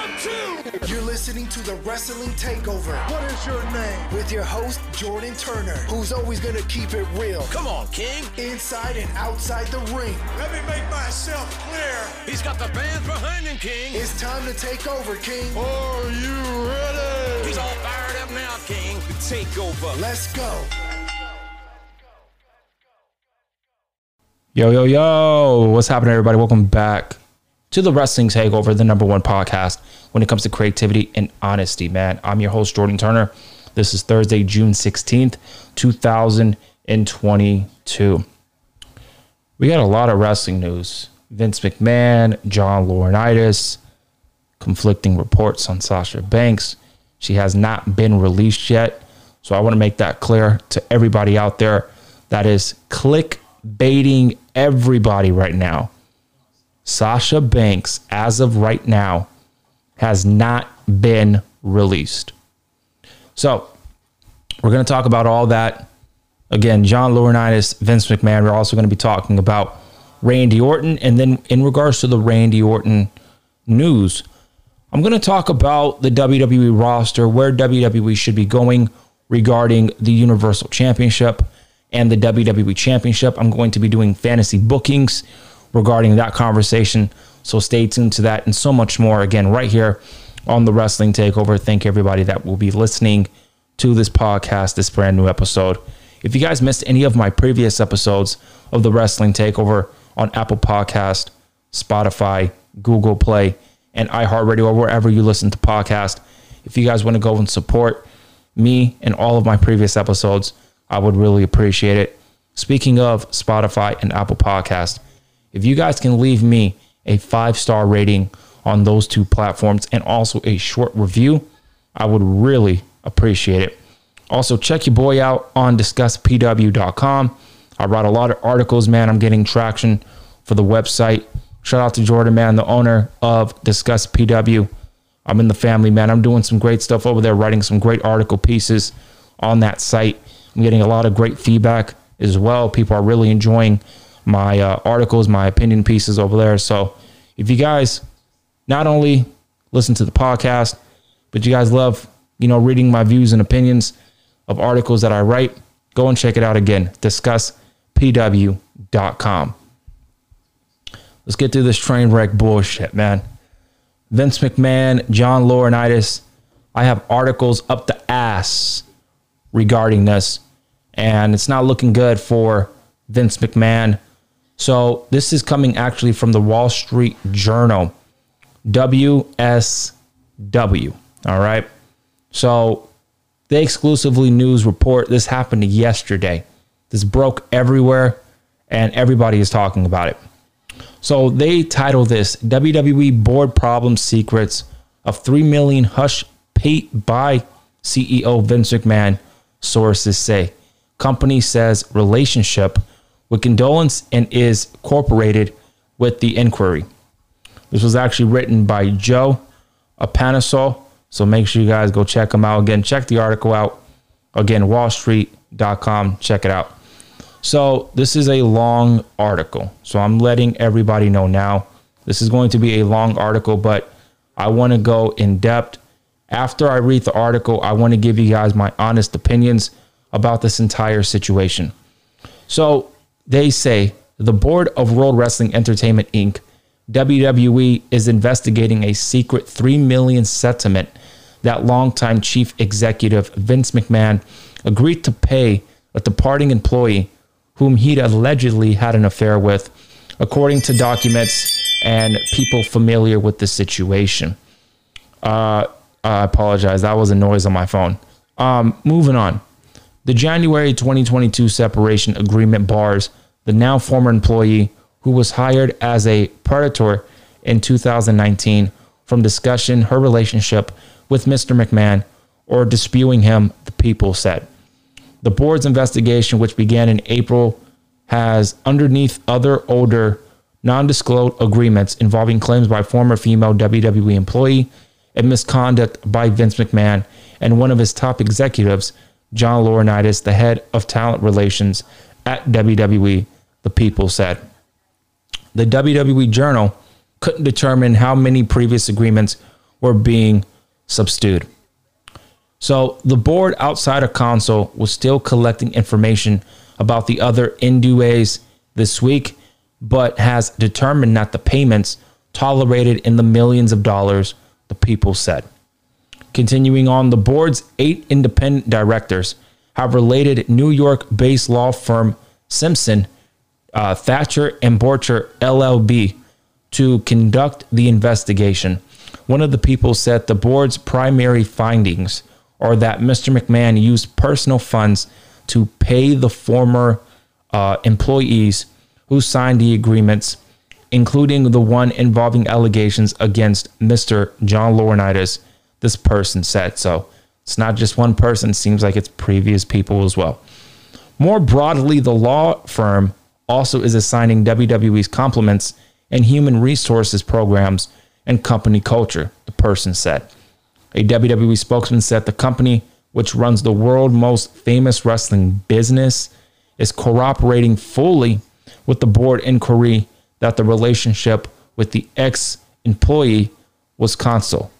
Step two. You're listening to the Wrestling Takeover What is your name? with your host, Jordan Turner, who's always going to keep it real Come on, King. inside and outside the ring. Let me make myself clear. He's got the fans behind him, King. It's time to take over, King. Are you ready? He's all fired up now, King. The takeover. Let's go. Yo, yo, yo. What's happening, everybody? Welcome back to the Wrestling Takeover, the number one podcast when it comes to creativity and honesty, man. I'm your host, Jordan Turner. This is Thursday, June 16th, 2022. We got a lot of wrestling news. Vince McMahon, John Laurinaitis, conflicting reports on Sasha Banks. She has not been released yet. So I want to make that clear to everybody out there that is clickbaiting everybody right now. Sasha Banks, as of right now, has not been released. So we're going to talk about all that. Again, John Laurinaitis, Vince McMahon. We're also going to be talking about Randy Orton. And then in regards to the Randy Orton news, I'm going to talk about the WWE roster, where WWE should be going regarding the Universal Championship and the WWE Championship. I'm going to be doing fantasy bookings regarding that conversation. So stay tuned to that and so much more again right here on the Wrestling Takeover. Thank everybody that will be listening to this podcast, this brand new episode. If you guys missed any of my previous episodes of the Wrestling Takeover on Apple Podcast, Spotify, Google Play, and iHeartRadio, or wherever you listen to podcast, if you guys want to go and support me and all of my previous episodes, I would really appreciate it. Speaking of Spotify and Apple Podcast, if you guys can leave me a five star rating on those two platforms and also a short review, I would really appreciate it. Also, check your boy out on discusspw.com. I write a lot of articles, man. I'm getting traction for the website. Shout out to Jordan, man, the owner of Discuss PW. I'm in the family, man. I'm doing some great stuff over there, writing some great article pieces on that site. I'm getting a lot of great feedback as well. People are really enjoying my uh, articles, my opinion pieces over there. So if you guys not only listen to the podcast, but you guys love, you know, reading my views and opinions of articles that I write, go and check it out again. DiscussPW.com. Let's get through this train wreck bullshit, man. Vince McMahon, John Laurinaitis. I have articles up the ass regarding this, and it's not looking good for Vince McMahon. So this is coming actually from the Wall Street Journal, WSW. All right. So they exclusively news report this happened yesterday. This broke everywhere, and everybody is talking about it. So they title this WWE Board Problem Secrets of 3 million hush paid by CEO Vince McMahon, sources say. Company says relationship with condolence and is incorporated with the inquiry. This was actually written by Joe Apanasol. So make sure you guys go check them out. Again, check the article out. Again, wallstreet.com. Check it out. So this is a long article. So I'm letting everybody know now. This is going to be a long article, but I want to go in depth. After I read the article, I want to give you guys my honest opinions about this entire situation. So they say the board of World Wrestling Entertainment Inc. WWE is investigating a secret 3 million settlement that longtime chief executive Vince McMahon agreed to pay a departing employee whom he'd allegedly had an affair with, according to documents and people familiar with the situation. Uh, I apologize. That was a noise on my phone. Um, moving on. The January 2022 separation agreement bars the now former employee who was hired as a predator in 2019 from discussion her relationship with Mr. McMahon or disputing him, the people said. The board's investigation, which began in April, has underneath other older non disclosed agreements involving claims by former female WWE employee and misconduct by Vince McMahon and one of his top executives, John Laurinaitis, the head of talent relations at WWE, the people said. The WWE Journal couldn't determine how many previous agreements were being subdued. So the board outside of console was still collecting information about the other NDAs this week, but has determined that the payments tolerated in the millions of dollars, the people said. Continuing on, the board's eight independent directors have related New York based law firm Simpson, uh, Thacher, and Borcher LLB to conduct the investigation. One of the people said the board's primary findings are that Mr. McMahon used personal funds to pay the former uh, employees who signed the agreements, including the one involving allegations against Mr. John Laurinaitis. This person said so. It's not just one person, seems like it's previous people as well. More broadly, the law firm also is assigning WWE's compliments and human resources programs and company culture, the person said. A WWE spokesman said the company, which runs the world's most famous wrestling business, is cooperating fully with the board inquiry that the relationship with the ex employee was consul.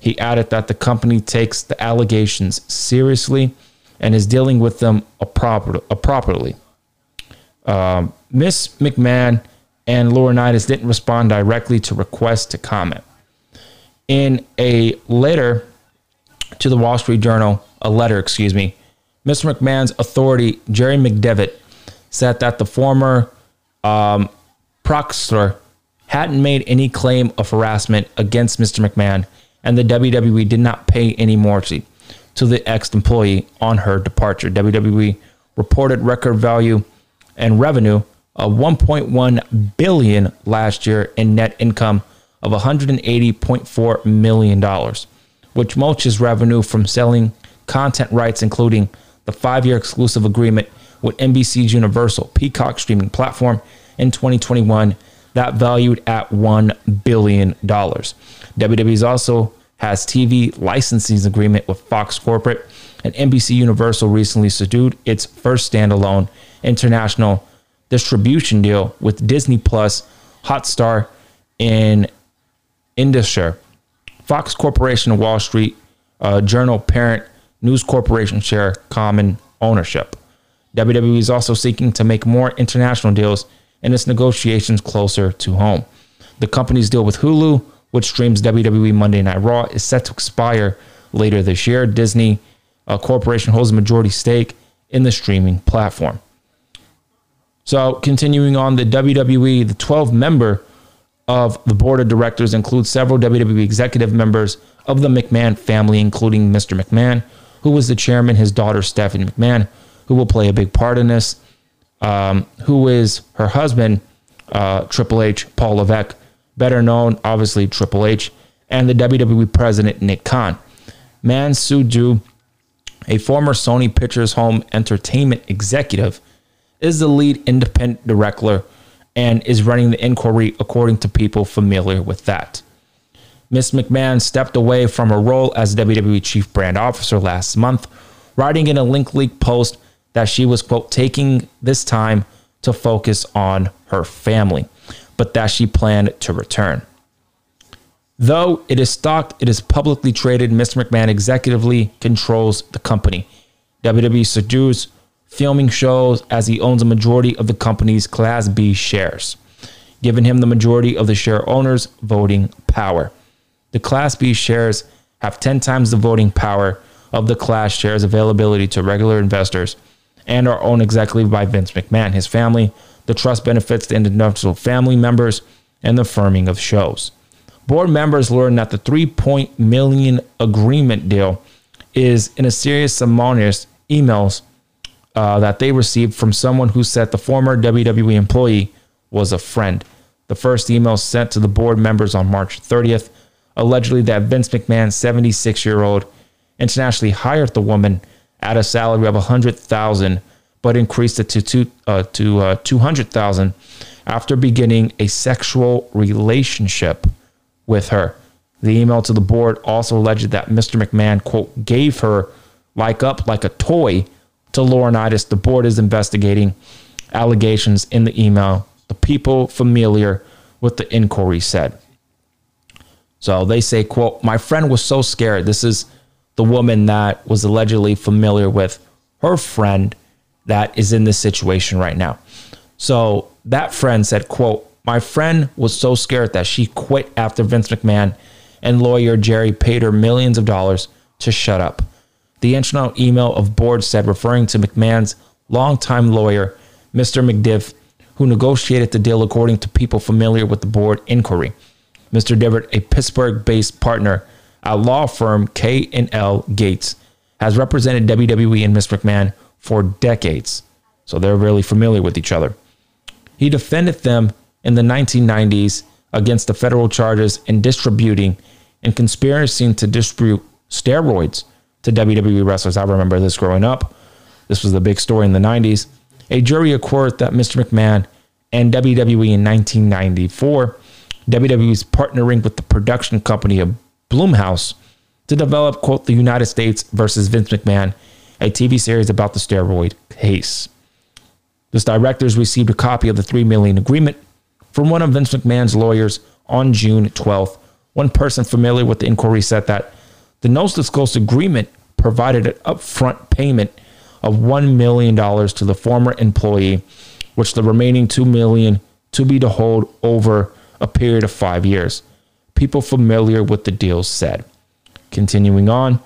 He added that the company takes the allegations seriously and is dealing with them properly. Um, Miss McMahon and Laurinaitis didn't respond directly to requests to comment. In a letter to the Wall Street Journal, a letter, excuse me, Mr. McMahon's authority, Jerry McDevitt, said that the former um, hadn't made any claim of harassment against Mr. McMahon, and the WWE did not pay any mortgage to the ex-employee on her departure. WWE reported record value and revenue of 1.1 billion last year in net income of 180.4 million dollars, which mulches revenue from selling content rights, including the five-year exclusive agreement with NBC's Universal Peacock streaming platform in 2021 that valued at $1 billion. WWE's also has TV licensing agreement with Fox Corporate, and NBC Universal recently secured its first standalone international distribution deal with Disney Plus, Hotstar, and Indusher. Fox Corporation Wall Street uh, Journal parent News Corporation share common ownership. WWE is also seeking to make more international deals in its negotiations closer to home. The company's deal with Hulu, which streams WWE Monday Night Raw, is set to expire later this year. Disney uh, Corporation holds a majority stake in the streaming platform. So, continuing on, the WWE, the 12 member of the board of directors includes several WWE executive members of the McMahon family, including Mr. McMahon, who was the chairman, his daughter, Stephanie McMahon, who will play a big part in this, um, who is her husband, uh, Triple H, Paul Levesque, better known, obviously, Triple H, and the WWE president, Nick Khan. Man Suju, a former Sony Pictures Home Entertainment executive, is the lead independent director and is running the inquiry according to people familiar with that. Miss McMahon stepped away from her role as WWE Chief Brand Officer last month, writing in a link leak post that she was, quote, taking this time to focus on her family, but that she planned to return. Though it is stocked, it is publicly traded, Mr. McMahon executively controls the company. WWE seduces filming shows as he owns a majority of the company's Class B shares, giving him the majority of the share owners' voting power. The Class B shares have 10 times the voting power of the Class shares availability to regular investors and are owned exactly by Vince McMahon, his family. The trust benefits the individual family members and the firming of shows. Board members learned that the 3 million agreement deal is in a series of anonymous emails uh, that they received from someone who said the former WWE employee was a friend. The first email sent to the board members on March 30th, allegedly that Vince McMahon, 76 year old, internationally hired the woman at a salary of 100,000 but increased it to two, uh, to uh, 200,000 after beginning a sexual relationship with her. The email to the board also alleged that Mr. McMahon quote gave her like up like a toy to Laurinaitis. The board is investigating allegations in the email. The people familiar with the inquiry said. So they say, quote, my friend was so scared. This is the woman that was allegedly familiar with her friend that is in this situation right now. So that friend said, quote, my friend was so scared that she quit after Vince McMahon and lawyer Jerry paid her millions of dollars to shut up. The internal email of board said, referring to McMahon's longtime lawyer, Mr. McDiff, who negotiated the deal according to people familiar with the board inquiry. Mr. Devitt, a Pittsburgh-based partner at law firm K&L Gates, has represented WWE and Miss McMahon for decades, so they're really familiar with each other. He defended them in the 1990s against the federal charges in distributing and conspiracy to distribute steroids to WWE wrestlers. I remember this growing up. This was the big story in the 90s. A jury acquitted that Mr. McMahon and WWE in 1994, WWE's partnering with the production company of Blumhouse to develop, quote, the United States versus Vince McMahon, a TV series about the steroid case. This directors received a copy of the 3 million agreement from one of Vince McMahon's lawyers on June 12th. One person familiar with the inquiry said that the no disclosed agreement provided an upfront payment of $1 million to the former employee, which the remaining 2 million to be to hold over a period of five years. People familiar with the deal said. Continuing on,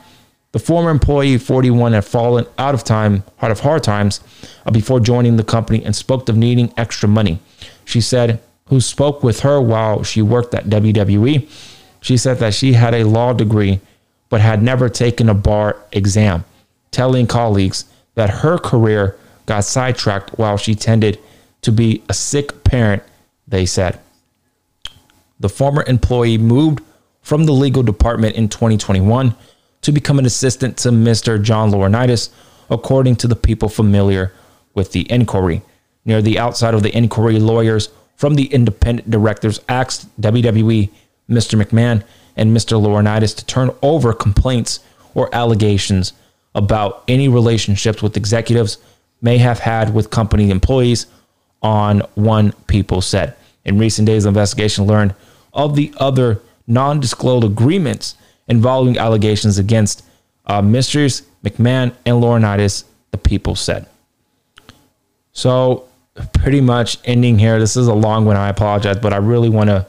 the former employee, 41, had fallen out of time, out of hard times, uh, before joining the company and spoke of needing extra money. She said, who spoke with her while she worked at WWE. She said that she had a law degree but had never taken a bar exam, telling colleagues that her career got sidetracked while she tended to be a sick parent, they said. The former employee moved from the legal department in 2021 to become an assistant to Mr. John Laurinaitis, according to the people familiar with the inquiry. Near the outside of the inquiry, lawyers from the independent directors asked WWE, Mr. McMahon, and Mr. Laurinaitis to turn over complaints or allegations about any relationships with executives may have had with company employees on one people said. In recent days, the investigation learned of the other non-disclosed agreements involving allegations against uh, McMahon and Laurinaitis, the people said. So pretty much ending here. This is a long one. I apologize, but I really want to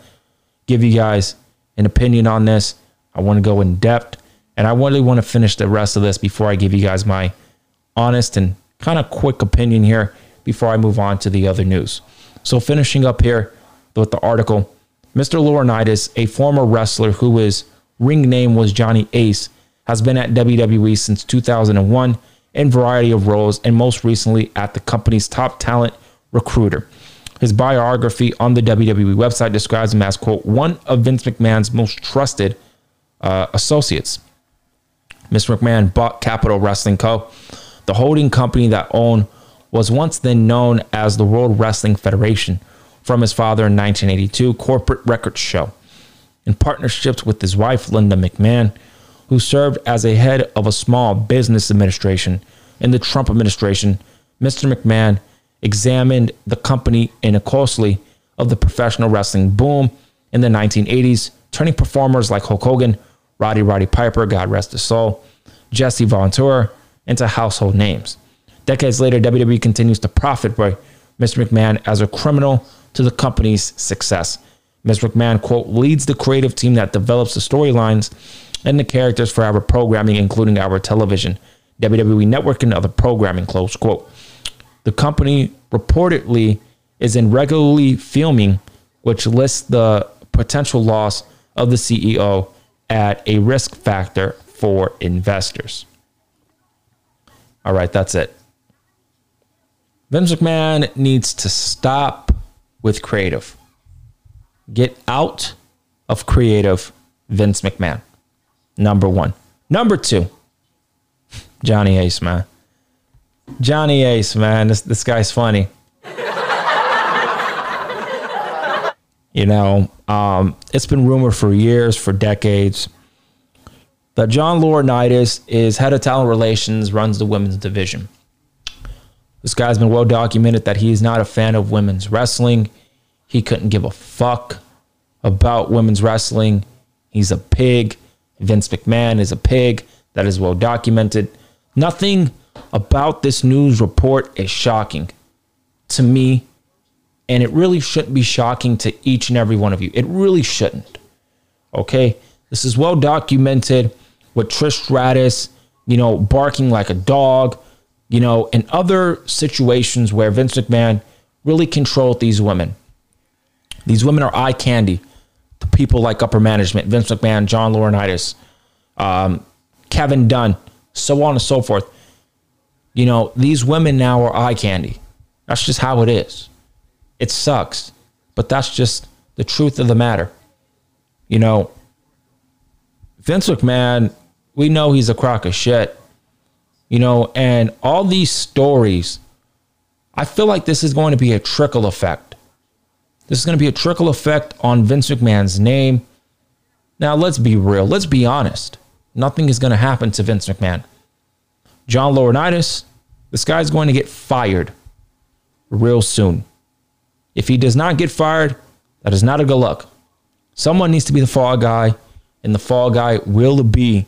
give you guys an opinion on this. I want to go in depth and I really want to finish the rest of this before I give you guys my honest and kind of quick opinion here before I move on to the other news. So, finishing up here with the article, Mr. Laurinaitis, a former wrestler who his ring name was Johnny Ace, has been at WWE since 2001 in variety of roles and most recently at the company's top talent recruiter. His biography on the WWE website describes him as, quote, one of Vince McMahon's most trusted uh, associates. Mr. McMahon bought Capital Wrestling Co., the holding company that owned was once then known as the World Wrestling Federation, from his father in 1982 corporate records show. In partnerships with his wife, Linda McMahon, who served as a head of a small business administration in the Trump administration, Mr. McMahon examined the company in a closely of the professional wrestling boom in the 1980s, turning performers like Hulk Hogan, Roddy Roddy Piper, God rest his soul, Jesse Ventura into household names. Decades later, WWE continues to profit by Mr. McMahon as a criminal to the company's success. Mr. McMahon, quote, leads the creative team that develops the storylines and the characters for our programming, including our television, WWE Network, and other programming, close quote. The company reportedly is in regularly filming, which lists the potential loss of the CEO at a risk factor for investors. All right, that's it. Vince McMahon needs to stop with creative. Get out of creative, Vince McMahon. Number one. Number two, Johnny Ace, man. Johnny Ace, man. This this guy's funny. you know, um, it's been rumored for years, for decades, that John Laurinaitis is head of talent relations, runs the women's division. This guy's been well documented that he is not a fan of women's wrestling. He couldn't give a fuck about women's wrestling. He's a pig. Vince McMahon is a pig. That is well documented. Nothing about this news report is shocking to me. And it really shouldn't be shocking to each and every one of you. It really shouldn't. Okay. This is well documented with Trish Stratus, you know, barking like a dog, you know, in other situations where Vince McMahon really controlled these women. These women are eye candy to people like upper management, Vince McMahon, John Laurinaitis, um, Kevin Dunn, so on and so forth. You know, these women now are eye candy. That's just how it is. It sucks, but that's just the truth of the matter. You know, Vince McMahon, we know he's a crock of shit. You know, and all these stories, I feel like this is going to be a trickle effect. This is going to be a trickle effect on Vince McMahon's name. Now, let's be real. Let's be honest. Nothing is going to happen to Vince McMahon. John Laurinaitis, this guy's going to get fired real soon. If he does not get fired, that is not a good look. Someone needs to be the fall guy, and the fall guy will be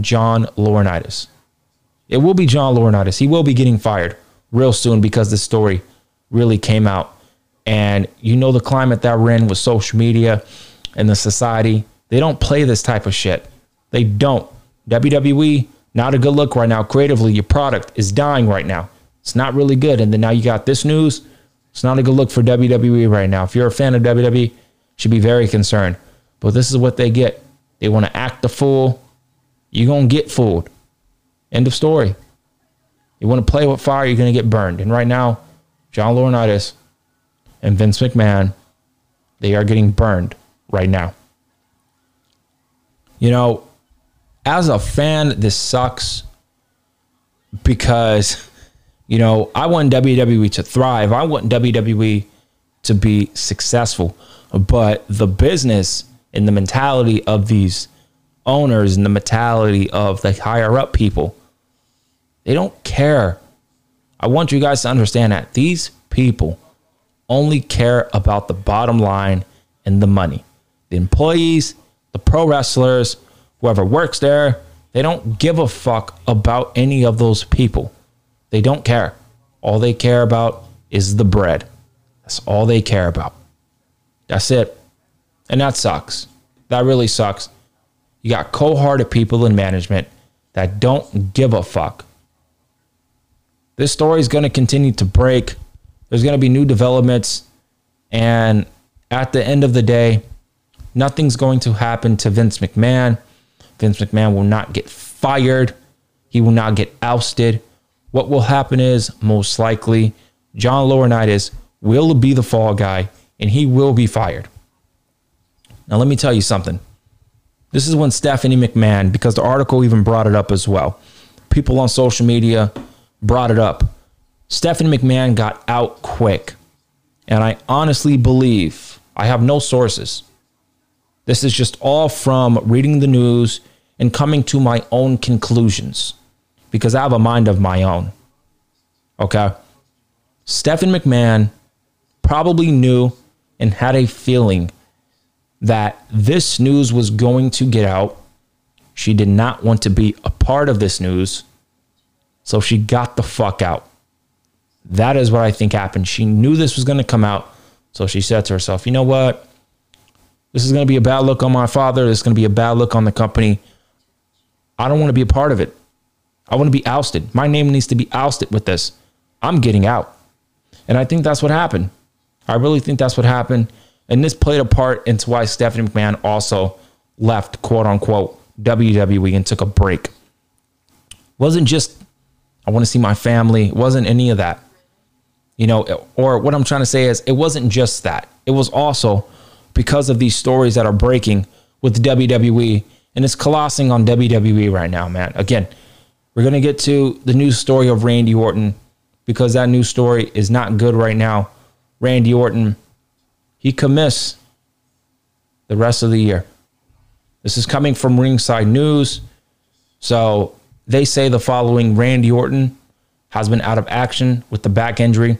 John Laurinaitis. It will be John Laurinaitis. He will be getting fired real soon because this story really came out. And you know the climate that we're in with social media and the society. They don't play this type of shit. They don't. WWE, not a good look right now. Creatively, your product is dying right now. It's not really good. And then now you got this news. It's not a good look for WWE right now. If you're a fan of WWE, should be very concerned. But this is what they get. They want to act the fool. You're going to get fooled. End of story. You want to play with fire, you're going to get burned. And right now, John Laurinaitis and Vince McMahon, they are getting burned right now. You know, as a fan, this sucks because, you know, I want WWE to thrive. I want WWE to be successful. But the business and the mentality of these owners and the mentality of the higher up people, they don't care. I want you guys to understand that these people only care about the bottom line and the money. The employees, the pro wrestlers, whoever works there, they don't give a fuck about any of those people. They don't care. All they care about is the bread. That's all they care about. That's it. And that sucks. That really sucks. You got cold hearted people in management that don't give a fuck. This story is going to continue to break. There's going to be new developments. And at the end of the day, nothing's going to happen to Vince McMahon. Vince McMahon will not get fired. He will not get ousted. What will happen is most likely John Laurinaitis will be the fall guy and he will be fired. Now, let me tell you something. This is when Stephanie McMahon, because the article even brought it up as well. People on social media brought it up. Stephanie McMahon got out quick. And I honestly believe, I have no sources. This is just all from reading the news and coming to my own conclusions because I have a mind of my own. Okay. Stephanie McMahon probably knew and had a feeling that this news was going to get out. She did not want to be a part of this news. So she got the fuck out. That is what I think happened. She knew this was going to come out. So she said to herself, you know what? This is going to be a bad look on my father. This is going to be a bad look on the company. I don't want to be a part of it. I want to be ousted. My name needs to be ousted with this. I'm getting out. And I think that's what happened. I really think that's what happened. And this played a part into why Stephanie McMahon also left, quote unquote, WWE and took a break. Wasn't just, I want to see my family. It wasn't any of that. You know, or what I'm trying to say is, it wasn't just that. It was also because of these stories that are breaking with WWE and it's colossing on WWE right now, man. Again, we're going to get to the news story of Randy Orton because that news story is not good right now. Randy Orton he could miss the rest of the year. This is coming from Ringside News. So they say the following Randy Orton has been out of action with the back injury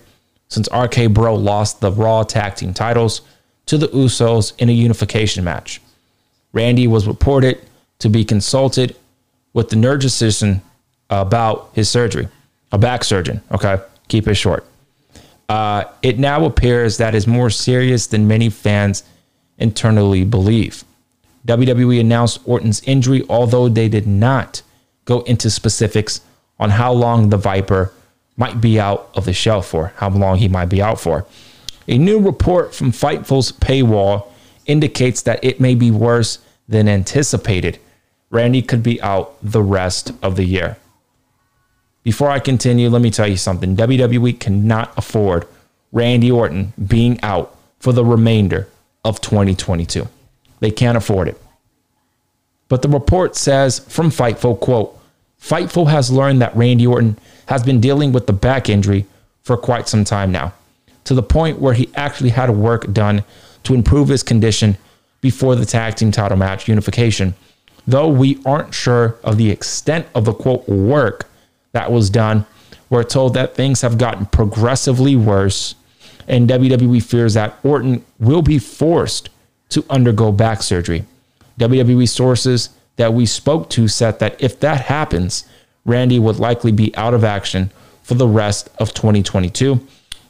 since RK Bro lost the Raw Tag Team titles to the Usos in a unification match. Randy was reported to be consulted with the neurosurgeon about his surgery, a back surgeon. Okay, keep it short. Uh, it now appears that is more serious than many fans internally believe. WWE announced Orton's injury, although they did not go into specifics on how long the Viper might be out of the shelf for, how long he might be out for. A new report from Fightful's paywall indicates that it may be worse than anticipated. Randy could be out the rest of the year. Before I continue, let me tell you something. WWE cannot afford Randy Orton being out for the remainder of 2022. They can't afford it. But the report says from Fightful, quote, Fightful has learned that Randy Orton has been dealing with the back injury for quite some time now, to the point where he actually had work done to improve his condition before the tag team title match unification. Though we aren't sure of the extent of the quote work that was done, we're told that things have gotten progressively worse, and WWE fears that Orton will be forced to undergo back surgery. WWE sources that we spoke to said that if that happens, Randy would likely be out of action for the rest of 2022.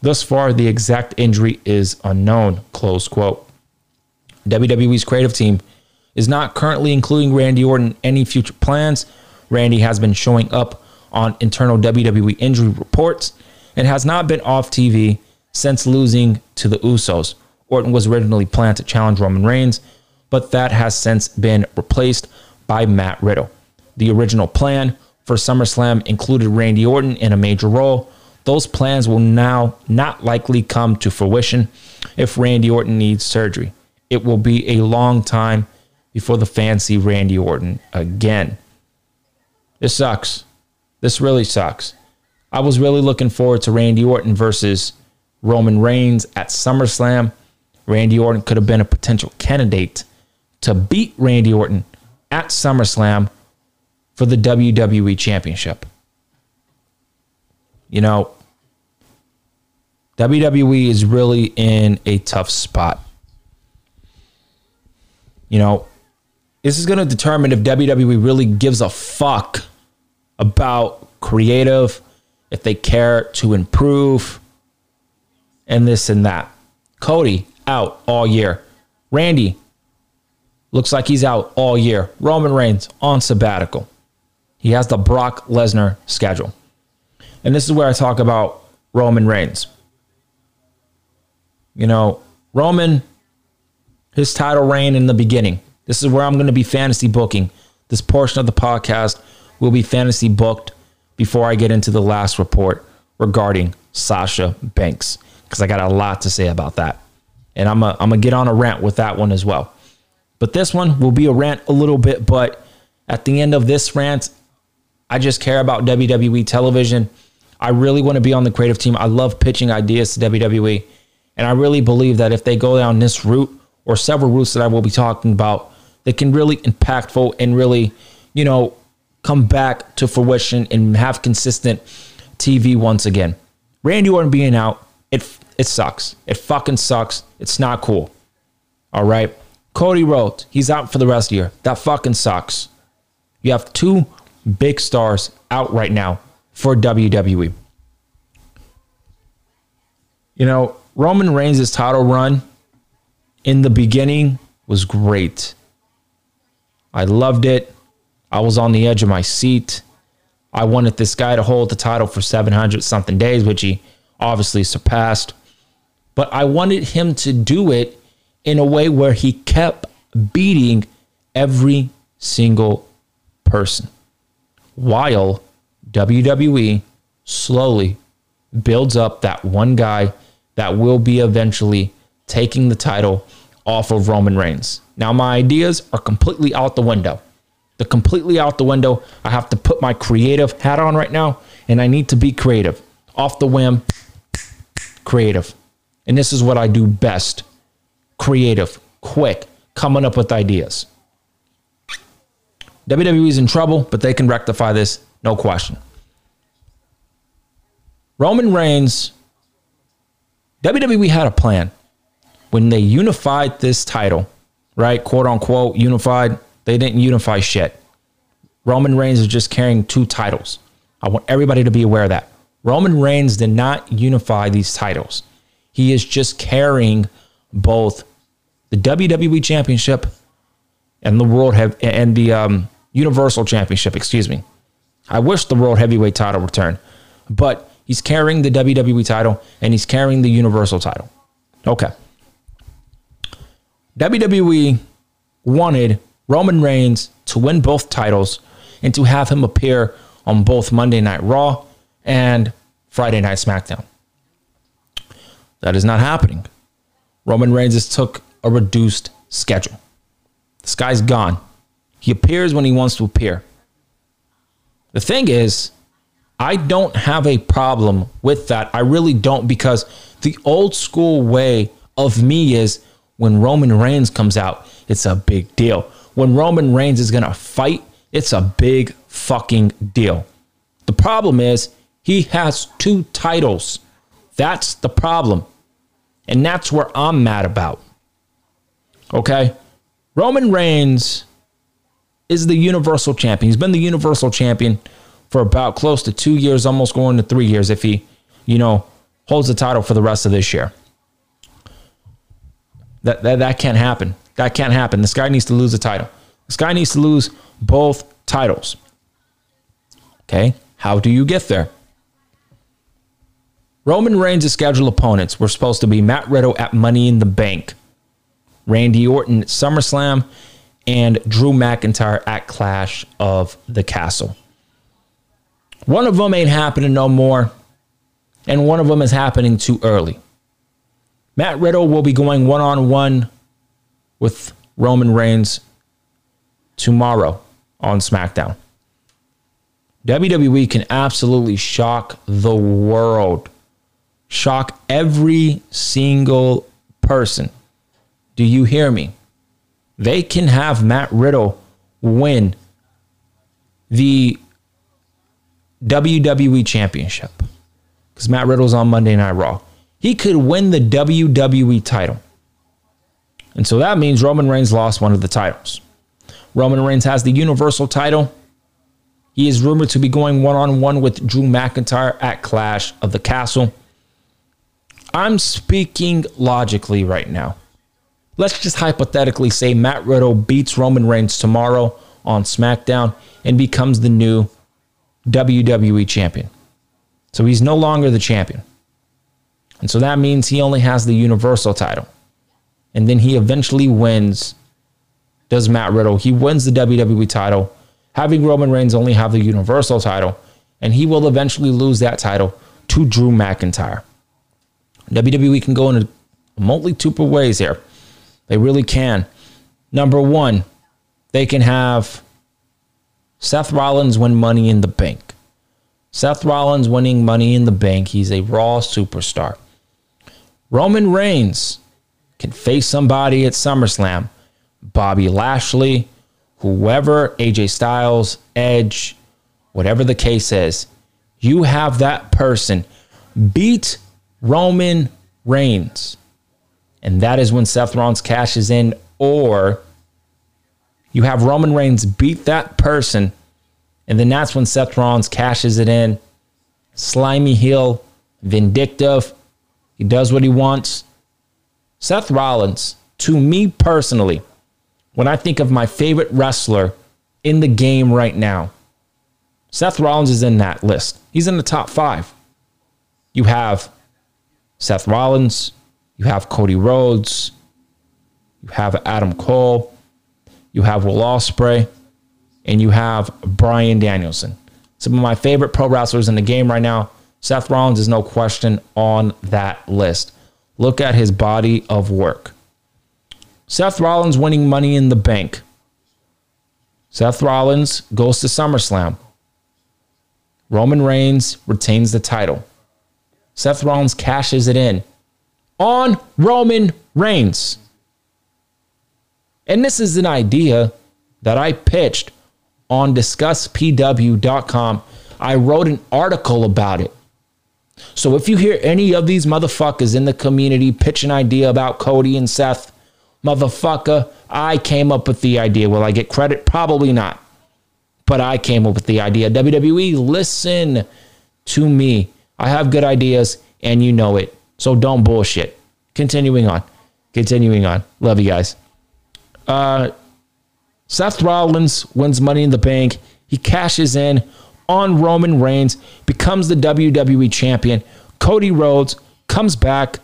Thus far, the exact injury is unknown. Close quote. WWE's creative team is not currently including Randy Orton in any future plans. Randy has been showing up on internal WWE injury reports and has not been off TV since losing to the Usos. Orton was originally planned to challenge Roman Reigns, but that has since been replaced by Matt Riddle. The original plan for SummerSlam included Randy Orton in a major role. Those plans will now not likely come to fruition if Randy Orton needs surgery. It will be a long time before the fans see Randy Orton again. This sucks. This really sucks. I was really looking forward to Randy Orton versus Roman Reigns at SummerSlam. Randy Orton could have been a potential candidate to beat Randy Orton at SummerSlam for the WWE Championship. You know, WWE is really in a tough spot. You know, this is going to determine if WWE really gives a fuck about creative, if they care to improve, and this and that. Cody out all year. Randy looks like he's out all year. Roman Reigns on sabbatical. He has the Brock Lesnar schedule. And this is where I talk about Roman Reigns. You know, Roman, his title reign in the beginning. This is where I'm going to be fantasy booking. This portion of the podcast will be fantasy booked before I get into the last report regarding Sasha Banks, because I got a lot to say about that. And I'm going to get on a rant with that one as well. But this one will be a rant a little bit, but at the end of this rant, I just care about WWE television. I really want to be on the creative team. I love pitching ideas to WWE. And I really believe that if they go down this route or several routes that I will be talking about, they can really impactful and really, you know, come back to fruition and have consistent TV once again. Randy Orton being out, it it sucks. It fucking sucks. It's not cool. All right. Cody Rhodes, he's out for the rest of the year. That fucking sucks. You have two big stars out right now for WWE. You know, Roman Reigns' title run in the beginning was great. I loved it. I was on the edge of my seat. I wanted this guy to hold the title for 700 something days, which he obviously surpassed. But I wanted him to do it in a way where he kept beating every single person while WWE slowly builds up that one guy that will be eventually taking the title off of Roman Reigns. Now, my ideas are completely out the window. They're completely out the window. I have to put my creative hat on right now, and I need to be creative. Off the whim, creative. And this is what I do best creative, quick, coming up with ideas. WWE is in trouble, but they can rectify this, no question. Roman Reigns, WWE had a plan. When they unified this title, right? Quote unquote, unified. They didn't unify shit. Roman Reigns is just carrying two titles. I want everybody to be aware of that. Roman Reigns did not unify these titles. He is just carrying both the WWE Championship and the World Heavy and the um, Universal Championship. Excuse me. I wish the World Heavyweight title returned, but he's carrying the WWE title and he's carrying the Universal title. Okay. WWE wanted Roman Reigns to win both titles and to have him appear on both Monday Night Raw and Friday Night SmackDown. That is not happening. Roman Reigns has took a reduced schedule. This guy's gone. He appears when he wants to appear. The thing is, I don't have a problem with that. I really don't because the old school way of me is when Roman Reigns comes out, it's a big deal. When Roman Reigns is going to fight, it's a big fucking deal. The problem is he has two titles. That's the problem. And that's where I'm mad about. Okay? Roman Reigns is the Universal Champion. He's been the Universal Champion for about close to two years, almost going to three years if he, you know, holds the title for the rest of this year. That, that, that can't happen. That can't happen. This guy needs to lose the title. This guy needs to lose both titles. Okay? How do you get there? Roman Reigns' scheduled opponents were supposed to be Matt Riddle at Money in the Bank, Randy Orton at SummerSlam, and Drew McIntyre at Clash of the Castle. One of them ain't happening no more, and one of them is happening too early. Matt Riddle will be going one on one with Roman Reigns tomorrow on SmackDown. WWE can absolutely shock the world, shock every single person. Do you hear me? They can have Matt Riddle win the WWE Championship because Matt Riddle's on Monday Night Raw. He could win the WWE title. And so that means Roman Reigns lost one of the titles. Roman Reigns has the Universal title. He is rumored to be going one on one with Drew McIntyre at Clash of the Castle. I'm speaking logically right now. Let's just hypothetically say Matt Riddle beats Roman Reigns tomorrow on SmackDown and becomes the new WWE champion. So he's no longer the champion. And so that means he only has the Universal title. And then he eventually wins, does Matt Riddle. He wins the WWE title, having Roman Reigns only have the Universal title. And he will eventually lose that title to Drew McIntyre. WWE can go in a multitude of ways here. They really can. Number one, they can have Seth Rollins win money in the bank. Seth Rollins winning money in the bank. He's a Raw superstar. Roman Reigns can face somebody at SummerSlam. Bobby Lashley, whoever, AJ Styles, Edge, whatever the case is, you have that person beat Roman Reigns. And that is when Seth Rollins cashes in, or you have Roman Reigns beat that person, and then that's when Seth Rollins cashes it in. Slimy heel, vindictive. He does what he wants. Seth Rollins, to me personally, when I think of my favorite wrestler in the game right now, Seth Rollins is in that list. He's in the top five. You have Seth Rollins, you have Cody Rhodes, you have Adam Cole, you have Will Ospreay, and you have Bryan Danielson. Some of my favorite pro wrestlers in the game right now. Seth Rollins is no question on that list. Look at his body of work. Seth Rollins winning money in the bank. Seth Rollins goes to SummerSlam. Roman Reigns retains the title. Seth Rollins cashes it in on Roman Reigns. And this is an idea that I pitched on discusspw.com. I wrote an article about it. So if you hear any of these motherfuckers in the community pitch an idea about Cody and Seth Motherfucker, I came up with the idea. Will I get credit? Probably not. But I came up with the idea. WWE, listen to me. I have good ideas and you know it. So don't bullshit. Continuing on. Continuing on. Love you guys. Uh, Seth Rollins wins Money in the Bank. He cashes in on Roman Reigns, becomes the WWE champion. Cody Rhodes comes back,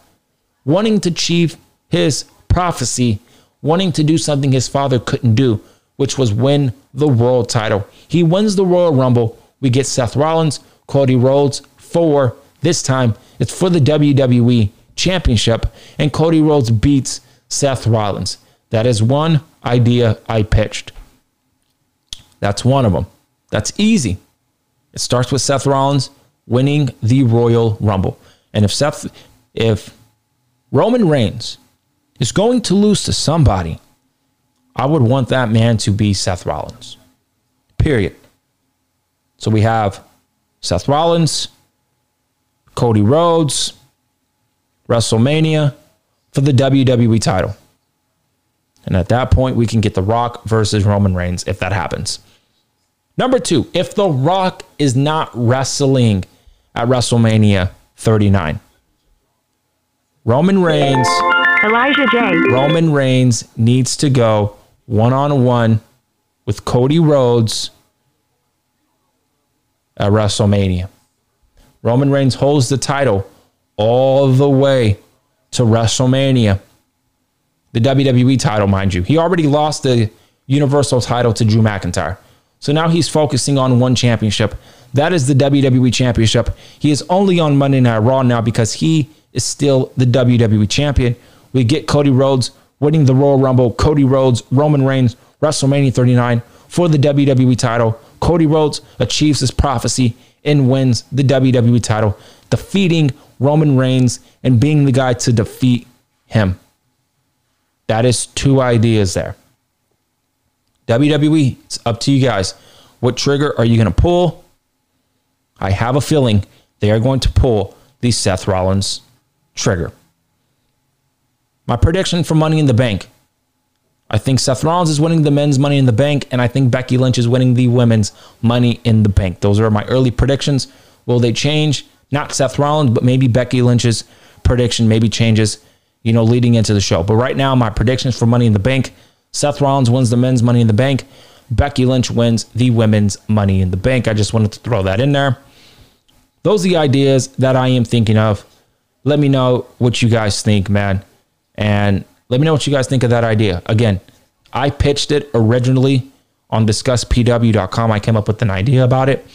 wanting to achieve his prophecy, wanting to do something his father couldn't do, which was win the world title. He wins the Royal Rumble. We get Seth Rollins, Cody Rhodes for this time. It's for the WWE Championship, and Cody Rhodes beats Seth Rollins. That is one idea I pitched. That's one of them. That's easy. It starts with Seth Rollins winning the Royal Rumble. And if Seth, if Roman Reigns is going to lose to somebody, I would want that man to be Seth Rollins. Period. So we have Seth Rollins, Cody Rhodes, WrestleMania for the WWE title. And at that point, we can get The Rock versus Roman Reigns if that happens. Number two, if The Rock is not wrestling at WrestleMania 39, Roman Reigns, Elijah J. Roman Reigns needs to go one on one with Cody Rhodes at WrestleMania. Roman Reigns holds the title all the way to WrestleMania. The WWE title, mind you. He already lost the Universal title to Drew McIntyre. So now he's focusing on one championship. That is the WWE Championship. He is only on Monday Night Raw now because he is still the WWE Champion. We get Cody Rhodes winning the Royal Rumble. Cody Rhodes, Roman Reigns, WrestleMania 39 for the WWE title. Cody Rhodes achieves his prophecy and wins the WWE title, defeating Roman Reigns and being the guy to defeat him. That is two ideas there. WWE, it's up to you guys. What trigger are you going to pull? I have a feeling they are going to pull the Seth Rollins trigger. My prediction for Money in the Bank. I think Seth Rollins is winning the men's Money in the Bank, and I think Becky Lynch is winning the women's Money in the Bank. Those are my early predictions. Will they change? Not Seth Rollins, but maybe Becky Lynch's prediction maybe changes, you know, leading into the show. But right now, my predictions for Money in the Bank Seth Rollins wins the men's Money in the Bank. Becky Lynch wins the women's Money in the Bank. I just wanted to throw that in there. Those are the ideas that I am thinking of. Let me know what you guys think, man. And let me know what you guys think of that idea. Again, I pitched it originally on discusspw.com. I came up with an idea about it.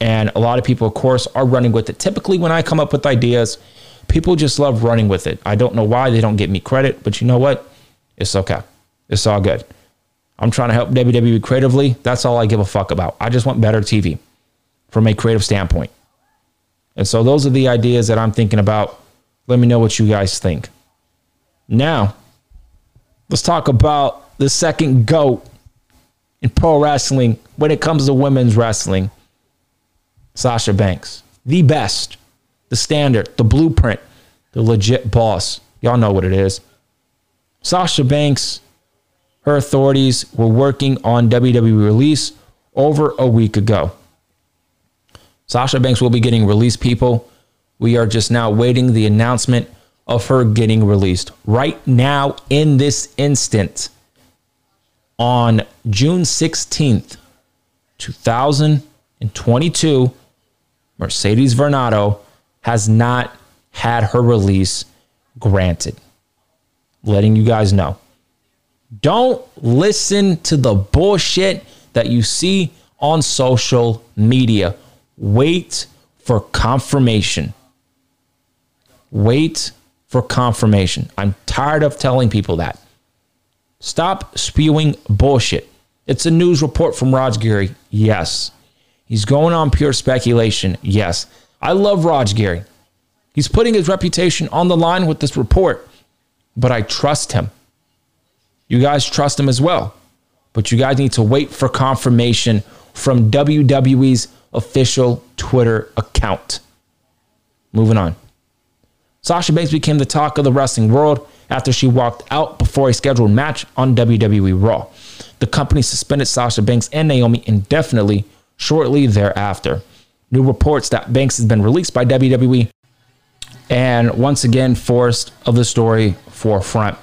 And a lot of people, of course, are running with it. Typically, when I come up with ideas, people just love running with it. I don't know why they don't get me credit, but you know what? It's okay. It's all good. I'm trying to help WWE creatively. That's all I give a fuck about. I just want better TV from a creative standpoint. And so those are the ideas that I'm thinking about. Let me know what you guys think. Now, let's talk about the second GOAT in pro wrestling when it comes to women's wrestling Sasha Banks. The best, the standard, the blueprint, the legit boss. Y'all know what it is. Sasha Banks her authorities were working on WWE release over a week ago. Sasha Banks will be getting released, people. We are just now waiting the announcement of her getting released. Right now, in this instant, on June 16th, 2022, Mercedes Varnado has not had her release granted. Letting you guys know. Don't listen to the bullshit that you see on social media. Wait for confirmation. Wait for confirmation. I'm tired of telling people that. Stop spewing bullshit. It's a news report from Raj Giri. Yes. He's going on pure speculation. Yes. I love Raj Giri. He's putting his reputation on the line with this report, but I trust him. You guys trust him as well. But you guys need to wait for confirmation from WWE's official Twitter account. Moving on. Sasha Banks became the talk of the wrestling world after she walked out before a scheduled match on WWE Raw. The company suspended Sasha Banks and Naomi indefinitely shortly thereafter. New reports that Banks has been released by WWE and once again forced of the story forefront.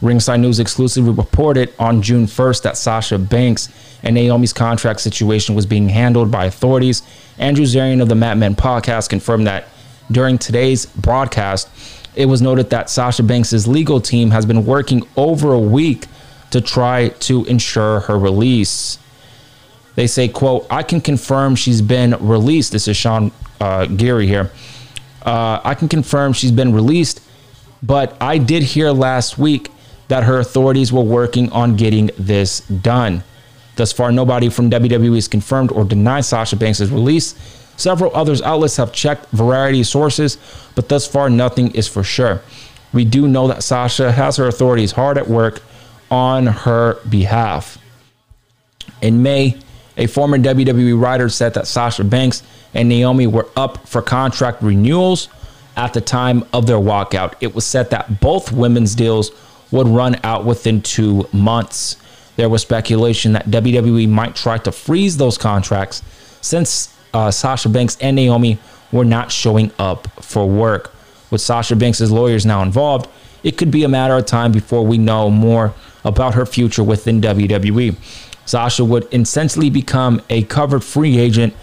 Ringside News exclusively reported on June 1st that Sasha Banks and Naomi's contract situation was being handled by authorities. Andrew Zarian of the Mat Men podcast confirmed that during today's broadcast, it was noted that Sasha Banks' legal team has been working over a week to try to ensure her release. They say, quote, I can confirm she's been released. This is Sean uh, Geary here. Uh, I can confirm she's been released, but I did hear last week that her authorities were working on getting this done. Thus far, nobody from WWE has confirmed or denied Sasha Banks' release. Several other outlets have checked variety sources, but thus far nothing is for sure. We do know that Sasha has her authorities hard at work on her behalf. In May, a former WWE writer said that Sasha Banks and Naomi were up for contract renewals at the time of their walkout. It was said that both women's deals would run out within two months. There was speculation that WWE might try to freeze those contracts since uh, Sasha Banks and Naomi were not showing up for work. With Sasha Banks' lawyers now involved, it could be a matter of time before we know more about her future within WWE. Sasha would essentially become a covered free agent,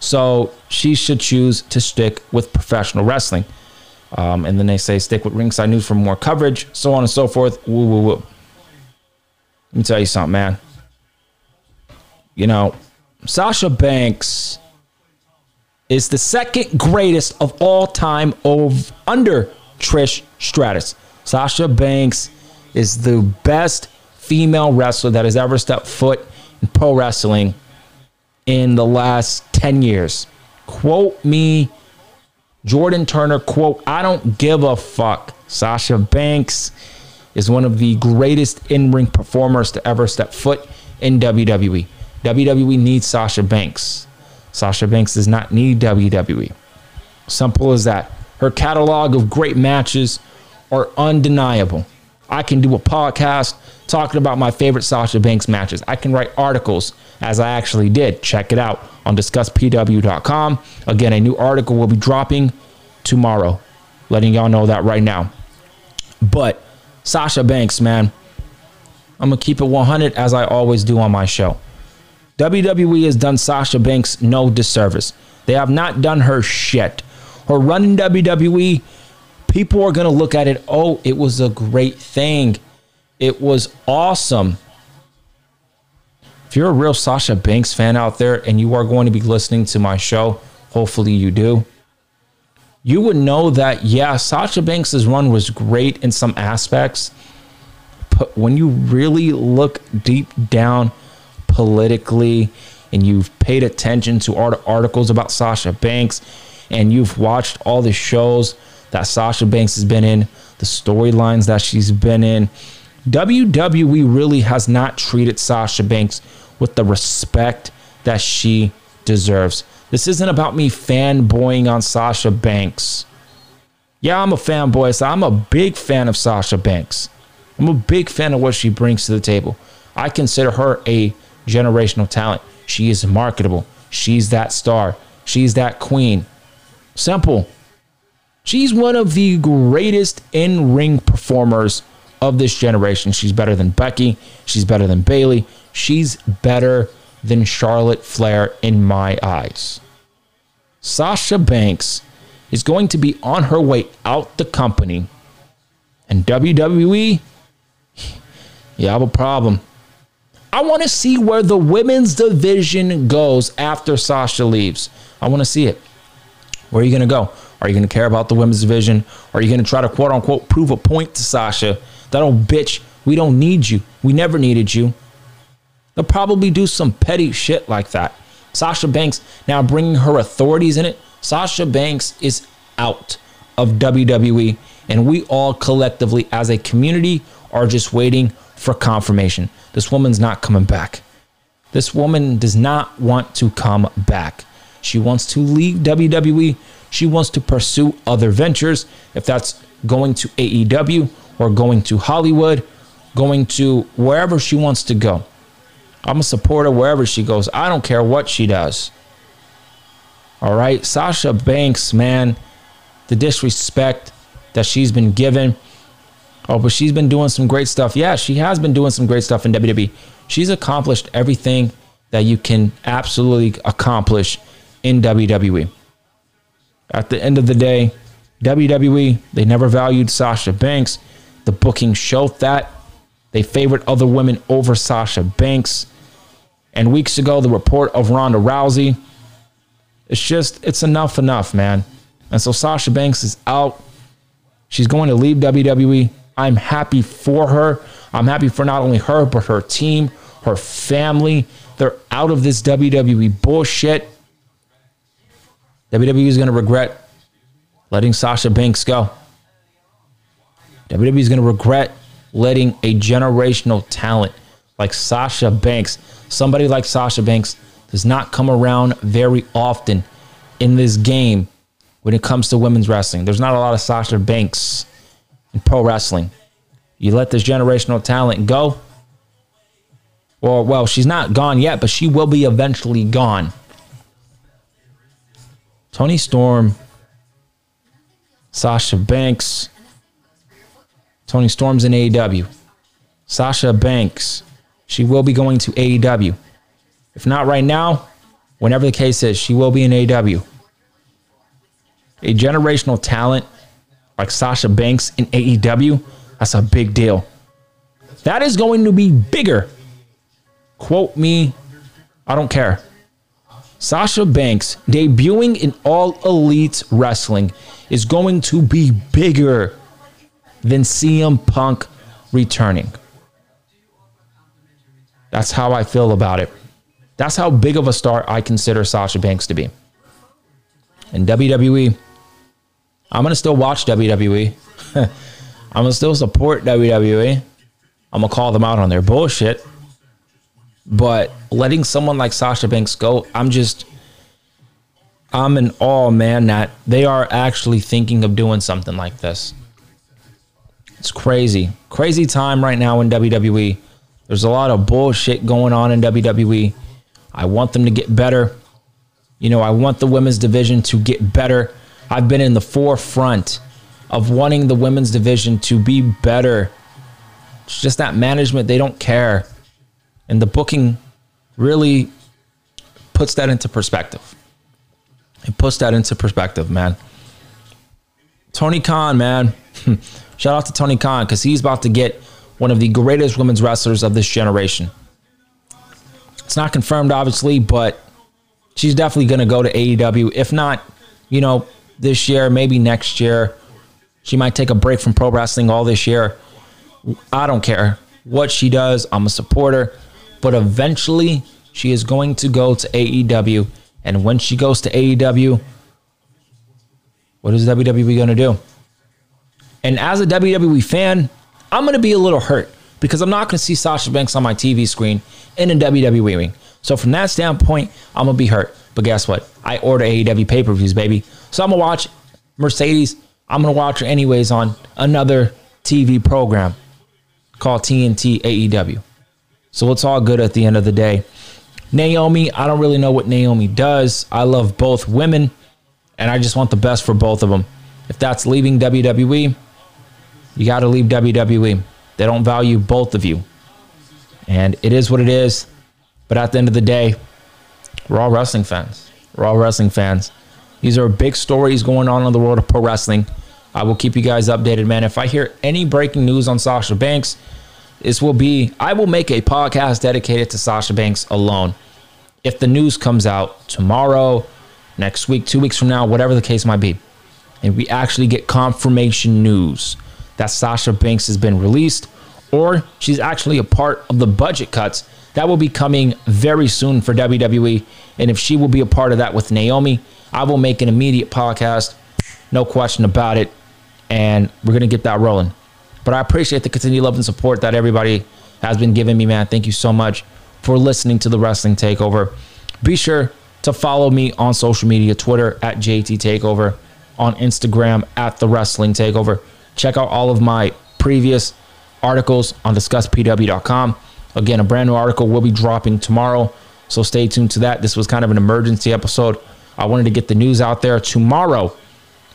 so she should choose to stick with professional wrestling. Um, and then they say stick with Ringside News for more coverage, so on and so forth. Woo, woo, woo. Let me tell you something, man. You know, Sasha Banks is the second greatest of all time under Trish Stratus. Sasha Banks is the best female wrestler that has ever stepped foot in pro wrestling in the last 10 years. Quote me, Jordan Turner, quote, I don't give a fuck. Sasha Banks is one of the greatest in ring performers to ever step foot in WWE. WWE needs Sasha Banks. Sasha Banks does not need WWE. Simple as that. Her catalog of great matches are undeniable. I can do a podcast talking about my favorite Sasha Banks matches. I can write articles as I actually did. Check it out on discusspw.com. Again, a new article will be dropping tomorrow. Letting y'all know that right now. But Sasha Banks, man, I'm going to keep it 100 as I always do on my show. WWE has done Sasha Banks no disservice. They have not done her shit. Her run in WWE, people are going to look at it, oh, it was a great thing. It was awesome. If you're a real Sasha Banks fan out there and you are going to be listening to my show, hopefully you do, you would know that, yeah, Sasha Banks' run was great in some aspects. But when you really look deep down politically and you've paid attention to art- articles about Sasha Banks and you've watched all the shows that Sasha Banks has been in, the storylines that she's been in, WWE really has not treated Sasha Banks with the respect that she deserves. This isn't about me fanboying on Sasha Banks. Yeah, I'm a fanboy, so I'm a big fan of Sasha Banks. I'm a big fan of what she brings to the table. I consider her a generational talent. She is marketable. She's that star. She's that queen. Simple. She's one of the greatest in ring performers of this generation. She's better than Becky. She's better than Bayley. She's better than Charlotte Flair in my eyes. Sasha Banks is going to be on her way out the company. And WWE, you have a problem. I want to see where the women's division goes after Sasha leaves. I want to see it. Where are you going to go? Are you going to care about the women's division? Are you going to try to quote unquote prove a point to Sasha that old bitch, we don't need you. We never needed you. They'll probably do some petty shit like that. Sasha Banks now bringing her authorities in it. Sasha Banks is out of WWE, and we all collectively, as a community, are just waiting for confirmation. This woman's not coming back. This woman does not want to come back. She wants to leave WWE. She wants to pursue other ventures, if that's going to AEW or going to Hollywood, going to wherever she wants to go. I'm a supporter wherever she goes. I don't care what she does. All right. Sasha Banks, man, the disrespect that she's been given. Oh, but she's been doing some great stuff. Yeah, she has been doing some great stuff in WWE. She's accomplished everything that you can absolutely accomplish in WWE. At the end of the day, WWE, they never valued Sasha Banks. The booking showed that. They favored other women over Sasha Banks. And weeks ago, the report of Ronda Rousey. It's just, it's enough, enough, man. And so Sasha Banks is out. She's going to leave WWE. I'm happy for her. I'm happy for not only her, but her team, her family. They're out of this WWE bullshit. WWE is going to regret letting Sasha Banks go. WWE is going to regret letting a generational talent like Sasha Banks, somebody like Sasha Banks, does not come around very often in this game when it comes to women's wrestling. There's not a lot of Sasha Banks in pro wrestling. You let this generational talent go, or well, she's not gone yet, but she will be eventually gone. Toni Storm, Sasha Banks, Toni Storm's in AEW. Sasha Banks, she will be going to AEW. If not right now, whenever the case is, she will be in AEW. A generational talent like Sasha Banks in AEW, that's a big deal. That is going to be bigger. Quote me, I don't care. Sasha Banks debuting in All Elite Wrestling is going to be bigger than CM Punk returning. That's how I feel about it. That's how big of a star I consider Sasha Banks to be. And WWE, I'm to still watch WWE. I'm to still support WWE. I'm to call them out on their bullshit. But letting someone like Sasha Banks go, I'm just, I'm in awe, man, that they are actually thinking of doing something like this. It's crazy. Crazy time right now in WWE. There's a lot of bullshit going on in WWE. I want them to get better. You know, I want the women's division to get better. I've been in the forefront of wanting the women's division to be better. It's just that management, they don't care. And the booking really puts that into perspective. It puts that into perspective, man. Tony Khan, man. Shout out to Tony Khan because he's about to get one of the greatest women's wrestlers of this generation. It's not confirmed, obviously, but she's definitely going to go to AEW. If not, you know, this year, maybe next year. She might take a break from pro wrestling all this year. I don't care what she does. I'm a supporter. But eventually, she is going to go to AEW. And when she goes to AEW, what is WWE going to do? And as a WWE fan, I'm going to be a little hurt because I'm not going to see Sasha Banks on my TV screen in a WWE ring. So from that standpoint, I'm going to be hurt. But guess what? I order AEW pay-per-views, baby. So I'm going to watch Mercedes. I'm going to watch her anyways on another TV program called TNT AEW. So it's all good at the end of the day. Naomi, I don't really know what Naomi does. I love both women, and I just want the best for both of them. If that's leaving WWE, you got to leave WWE. They don't value both of you. And it is what it is. But at the end of the day, we're all wrestling fans. We're all wrestling fans. These are big stories going on in the world of pro wrestling. I will keep you guys updated, man. If I hear any breaking news on Sasha Banks, this will be, I will make a podcast dedicated to Sasha Banks alone. If the news comes out tomorrow, next week, two weeks from now, whatever the case might be, and we actually get confirmation news that Sasha Banks has been released or she's actually a part of the budget cuts that will be coming very soon for WWE. And if she will be a part of that with Naomi, I will make an immediate podcast, no question about it. And we're going to get that rolling. But I appreciate the continued love and support that everybody has been giving me, man. Thank you so much for listening to the Wrestling Takeover. Be sure to follow me on social media Twitter at JT Takeover, on Instagram at The Wrestling Takeover. Check out all of my previous articles on discusspw.com. Again, a brand new article will be dropping tomorrow. So stay tuned to that. This was kind of an emergency episode. I wanted to get the news out there tomorrow.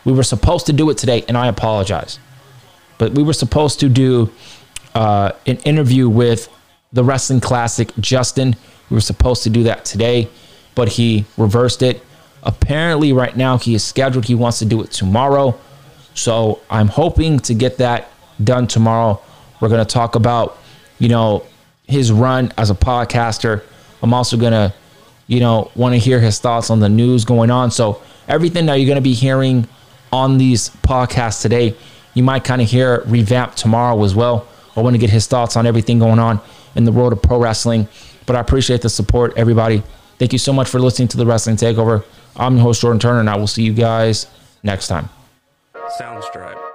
We were supposed to do it today, and I apologize. But we were supposed to do uh, an interview with the wrestling classic Justin. We were supposed to do that today, but he reversed it. Apparently, right now, he is scheduled. He wants to do it tomorrow. So I'm hoping to get that done tomorrow. We're going to talk about, you know, his run as a podcaster. I'm also going to, you know, want to hear his thoughts on the news going on. So everything that you're going to be hearing on these podcasts today, you might kind of hear revamped tomorrow as well. I want to get his thoughts on everything going on in the world of pro wrestling. But I appreciate the support, everybody. Thank you so much for listening to the Wrestling Takeover. I'm your host, Jordan Turner, and I will see you guys next time. Soundstripe.